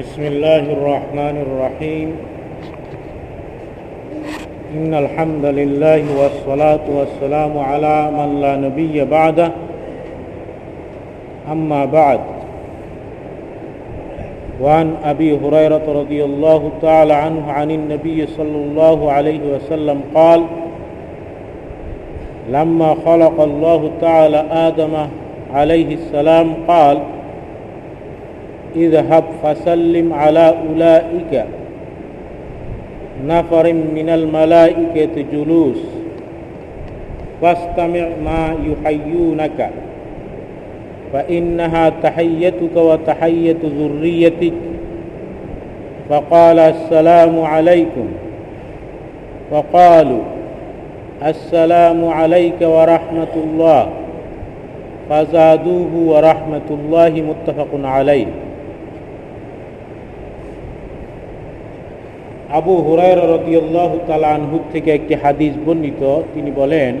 بسم الله الرحمن الرحيم. إن الحمد لله والصلاة والسلام على من لا نبي بعده. أما بعد. وعن أبي هريرة رضي الله تعالى عنه عن النبي صلى الله عليه وسلم قال لما خلق الله تعالى آدم عليه السلام قال اذهب فسلم على أولئك. نفر من الملائكة جلوس. فاستمع ما يحيونك. فإنها تحيتك وتحية ذريتك. فقال السلام عليكم. فقالوا السلام عليك ورحمة الله. فزادوه ورحمة الله متفق عليه. আবু হুরায়র রদিয়াল্লাহ থেকে একটি হাদিস বর্ণিত। তিনি বলেন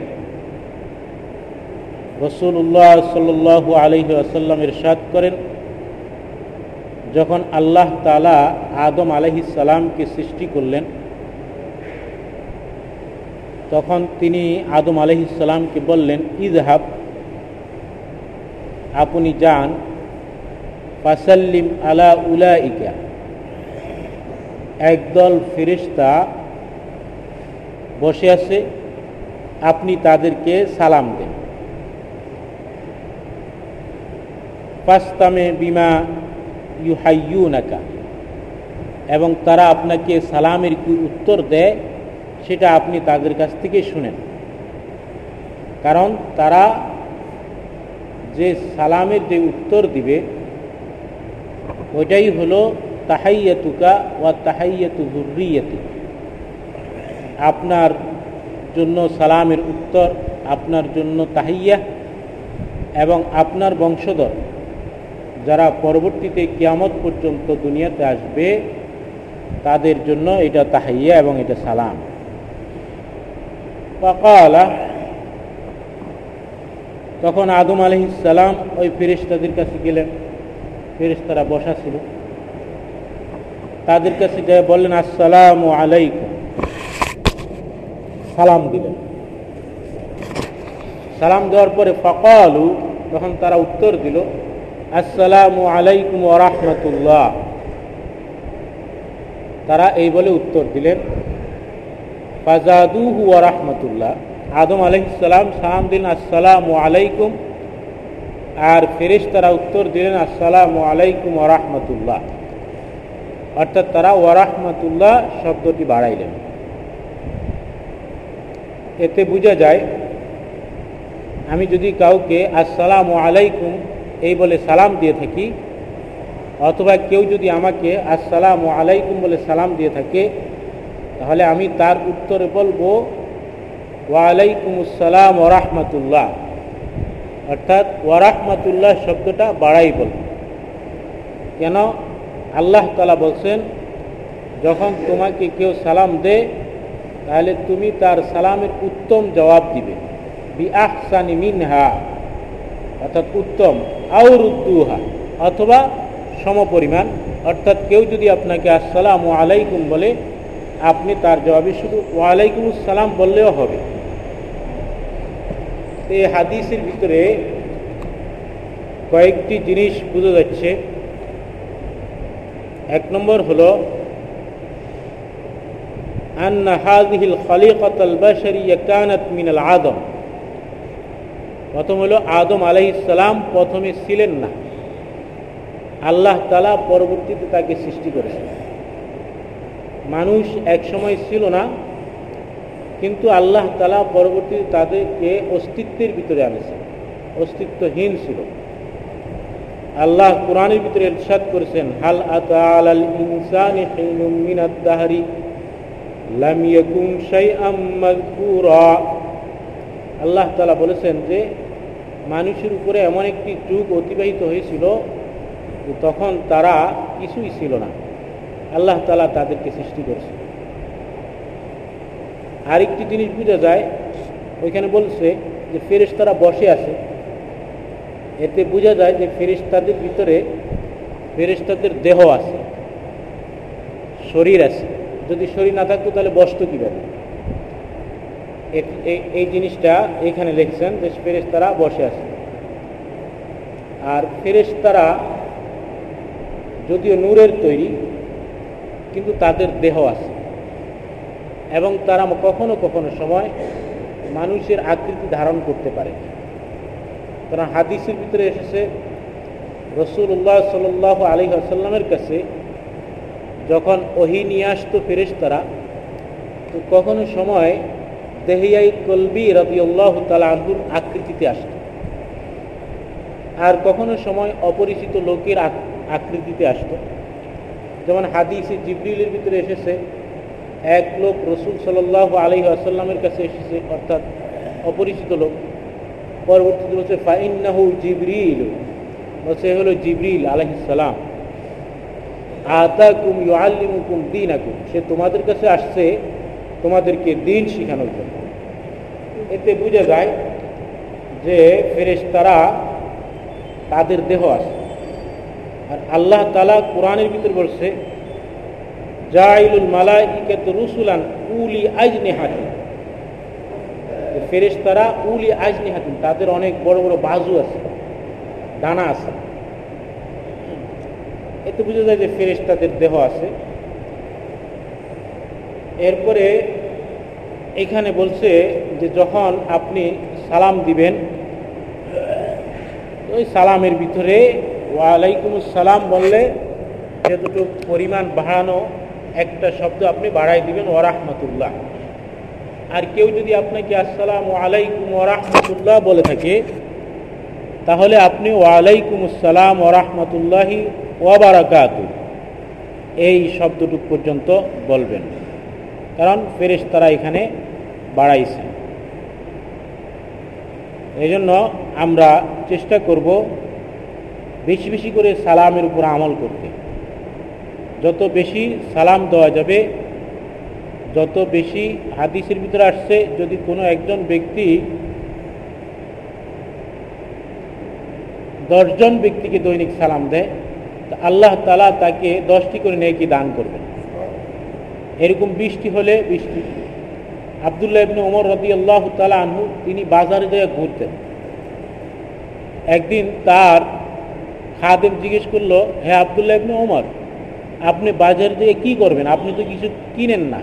রসুল্লাহ সাল্লাহ আলহি আসাল্লাম ইরশাদ করেন, যখন আল্লাহ তালা আদম আলহিসাল্লামকে সৃষ্টি করলেন, তখন তিনি আদম আলহিসাল্লামকে বললেন ইদহাব আপনি যান, ফাসাল্লিম আলা উলা উলাইকা। একদল ফিরিস্তা বসে আছে, আপনি তাদেরকে সালাম দেন। পাস্তামে বিমা ইউহাইয়ু নাকা এবং তারা আপনাকে সালামের কি উত্তর দেয়, সেটা আপনি তাদের কাছ থেকে শুনেন। কারণ তারা যে সালামের যে উত্তর দিবে, ওইটাই হলো তাহাইয়াতুকা ওয়া তাহাইয়াতু জুরিয়াতি আপনার জন্য সালামের উত্তর, আপনার জন্য তাহাইয়া এবং আপনার বংশধর যারা পরবর্তীতে কিয়ামত পর্যন্ত দুনিয়াতে আসবে, তাদের জন্য এটা তাহাইয়া এবং এটা সালাম। পাকালা তখন আদম আলহিসাল্লাম ওই ফেরিস্তাদের কাছে গেলেন। ফেরিস্তারা বসা ছিল। তাদের কাছে গিয়ে বললেন, আসসালাম আলাইকুম। সালাম দিলেন। সালাম দেওয়ার পরে ফকালু, তখন তারা উত্তর দিল, আসসালাম আলাইকুম রাহমাতুল্লাহ। তারা এই বলে উত্তর দিলেন, ফাজাদুহু রাহমাতুল্লাহ। আদম আলহিসাল্লাম সালাম দিলেন, আসসালাম আলাইকুম। আর ফেরেশ তারা উত্তর দিলেন, আসসালাম আলাইকুম রাহমাতুল্লাহ। অর্থাৎ তারা ওয়ারাহমাতুল্লাহ শব্দটি বাড়াইলেন। এতে বোঝা যায়, আমি যদি কাউকে আসসালাম আলাইকুম এই বলে সালাম দিয়ে থাকি, অথবা কেউ যদি আমাকে আসসালাম আলাইকুম বলে সালাম দিয়ে থাকে, তাহলে আমি তার উত্তরে বলব ওয়ালাইকুম আসসালাম ওরহমতুল্লাহ অর্থাৎ ওয়ারাহমাতুল্লাহ শব্দটা বাড়াই বলব কেন? আল্লাহ তালা বলছেন, যখন তোমাকে কেউ সালাম দে তাহলে তুমি তার সালামের উত্তম জবাব দিবে। বি আহসানি মিনহা, অর্থাৎ উত্তম আউরুদ্দুহা অথবা সমপরিমাণ। অর্থাৎ কেউ যদি আপনাকে আসসালাম আলাইকুম বলে, আপনি তার জবাবে শুধু ওয়ালাইকুম সালাম বললেও হবে। এই হাদিসের ভিতরে কয়েকটি জিনিস বোঝা যাচ্ছে। এক নম্বর হল, আন্না হাজিহিল খালিকত আল মিনাল আদম। প্রথম হলো, আদম আলাইসালাম প্রথমে ছিলেন না। আল্লাহ তালা পরবর্তীতে তাকে সৃষ্টি করেছেন। মানুষ এক সময় ছিল না, কিন্তু আল্লাহ তালা পরবর্তীতে তাদেরকে অস্তিত্বের ভিতরে আনেছেন। অস্তিত্বহীন ছিল। আল্লাহ কোরআনের ভিতরে ইরশাদ করেছেন, হাল আতাল ইনসানি হিনুম মিনাদ দাহরি, লাম ইয়াকুন শাইআম মাযকুরা। আল্লাহ তাআলা বলেছেন যে, মানুষের উপরে এমন একটি যুগ অতিবাহিত হয়েছিল যে তখন তারা কিছুই ছিল না। আল্লাহ তাআলা তাদেরকে সৃষ্টি করেছে আরেকটি জিনিস বোঝা যায়, ওইখানে বলছে যে, ফেরেশতারা বসে আছে। এতে বোঝা যায় যে ফেরিস্তাদের ভিতরে ফেরিস্তাদের দেহ আছে, শরীর আছে। যদি শরীর না থাকতো তাহলে বসতো কীভাবে? এই জিনিসটা এখানে লিখছেন যে ফেরেশতারা বসে আছে। আর ফেরেশতারা যদিও নূরের তৈরি, কিন্তু তাদের দেহ আছে। এবং তারা কখনো কখনো সময় মানুষের আকৃতি ধারণ করতে পারে কারণ হাদিসের ভিতরে এসেছে রসুল্লাহ সাল আলী আসাল্লামের কাছে যখন ওহি নিয়ে আসতো ফেরেশতারা, তো কখনো সময় দেহিয়াই কলবি রবিউল্লাহ তালাহুর আকৃতিতে আসত। আর কখনো সময় অপরিচিত লোকের আকৃতিতে আসত। যেমন হাদিসে জিবরিলের ভিতরে এসেছে, এক লোক রসুল সাল্লাহ আলী আসাল্লামের কাছে এসেছে, অর্থাৎ অপরিচিত লোক। পরবর্তীতে বলছে ফাইন্নাহু জিবরিল। সে হলো জিবরিল আলহিসাল্লাম আতাকুম ইউআল্লিমুকুম দীনাকুম। সে তোমাদের কাছে আসছে, তোমাদেরকে দিন শেখানোর জন্য। এতে বুঝা যায় যে ফেরেশ তারা তাদের দেহ আছে। আর আল্লাহ তালা কোরআনের ভিতর বলছে, জাইলুল মালাইকাত রুসুলান উলি আজনে হাতিন ফেরেশ তারা উলি আজনে হাতিন তাদের অনেক বড় বড় বাজু আছে ডানা আছে। এতে বুঝা যায় যে ফেরেশ তাদের দেহ আছে। এরপরে এখানে বলছে যে যখন আপনি সালাম দিবেন ওই সালামের ভিতরে ওয়ালাইকুম সালাম বললে যেটুকু পরিমাণ বাড়ানো একটা শব্দ আপনি বাড়াই দিবেন ওরাহমতুল্লাহ আর কেউ যদি আপনাকে আসসালাম আলাইকুম ওরাহমতুল্লাহ বলে থাকে, তাহলে আপনি ওয়ালাইকুম আসসালাম ওরাহমতুল্লাহি ওয়াবারাকাত এই শব্দটুক পর্যন্ত বলবেন। কারণ ফেরেশ তারা এখানে বাড়াইছে এই জন্য আমরা চেষ্টা করব বেশি বেশি করে সালামের উপর আমল করতে। যত বেশি সালাম দেওয়া যাবে যত বেশি হাদিসের ভিতরে আসছে, যদি কোনো একজন ব্যক্তি দশজন ব্যক্তিকে দৈনিক সালাম দেয় আল্লাহ তালা তাকে দশটি করে নেকি দান করবেন। এরকম বৃষ্টি হলে বৃষ্টি আবদুল্লাহ ইবনে ওমর রবি আল্লাহ তালা আনহু, তিনি বাজারে যেয়ে ঘুরতেন। একদিন তার খাদেম জিজ্ঞেস করল হ্যাঁ আবদুল্লাহ ইবনে ওমর আপনি বাজারে যেয়ে কি করবেন? আপনি তো কিছু কিনেন না।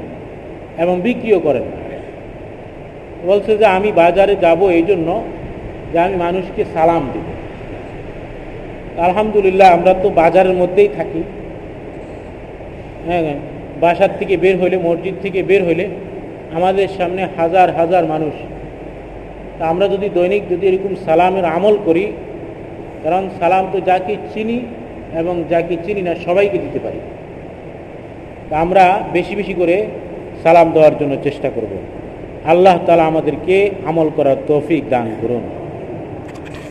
এবং বিক্রিও করেন। বলছে যে আমি বাজারে যাব এই জন্য যে আমি মানুষকে সালাম দিব। আলহামদুলিল্লাহ, আমরা তো বাজারের মধ্যেই থাকি। হ্যাঁ বাসার থেকে বের হইলে, মসজিদ থেকে বের হইলে আমাদের সামনে হাজার হাজার মানুষ। তা আমরা যদি দৈনিক যদি এরকম সালামের আমল করি, কারণ সালাম তো যাকে চিনি এবং যাকে চিনি না সবাইকে দিতে পারি। তা আমরা বেশি বেশি করে সালাম দেওয়ার জন্য চেষ্টা করব। আল্লাহ তালা আমাদেরকে আমল করার তৌফিক দান করুন।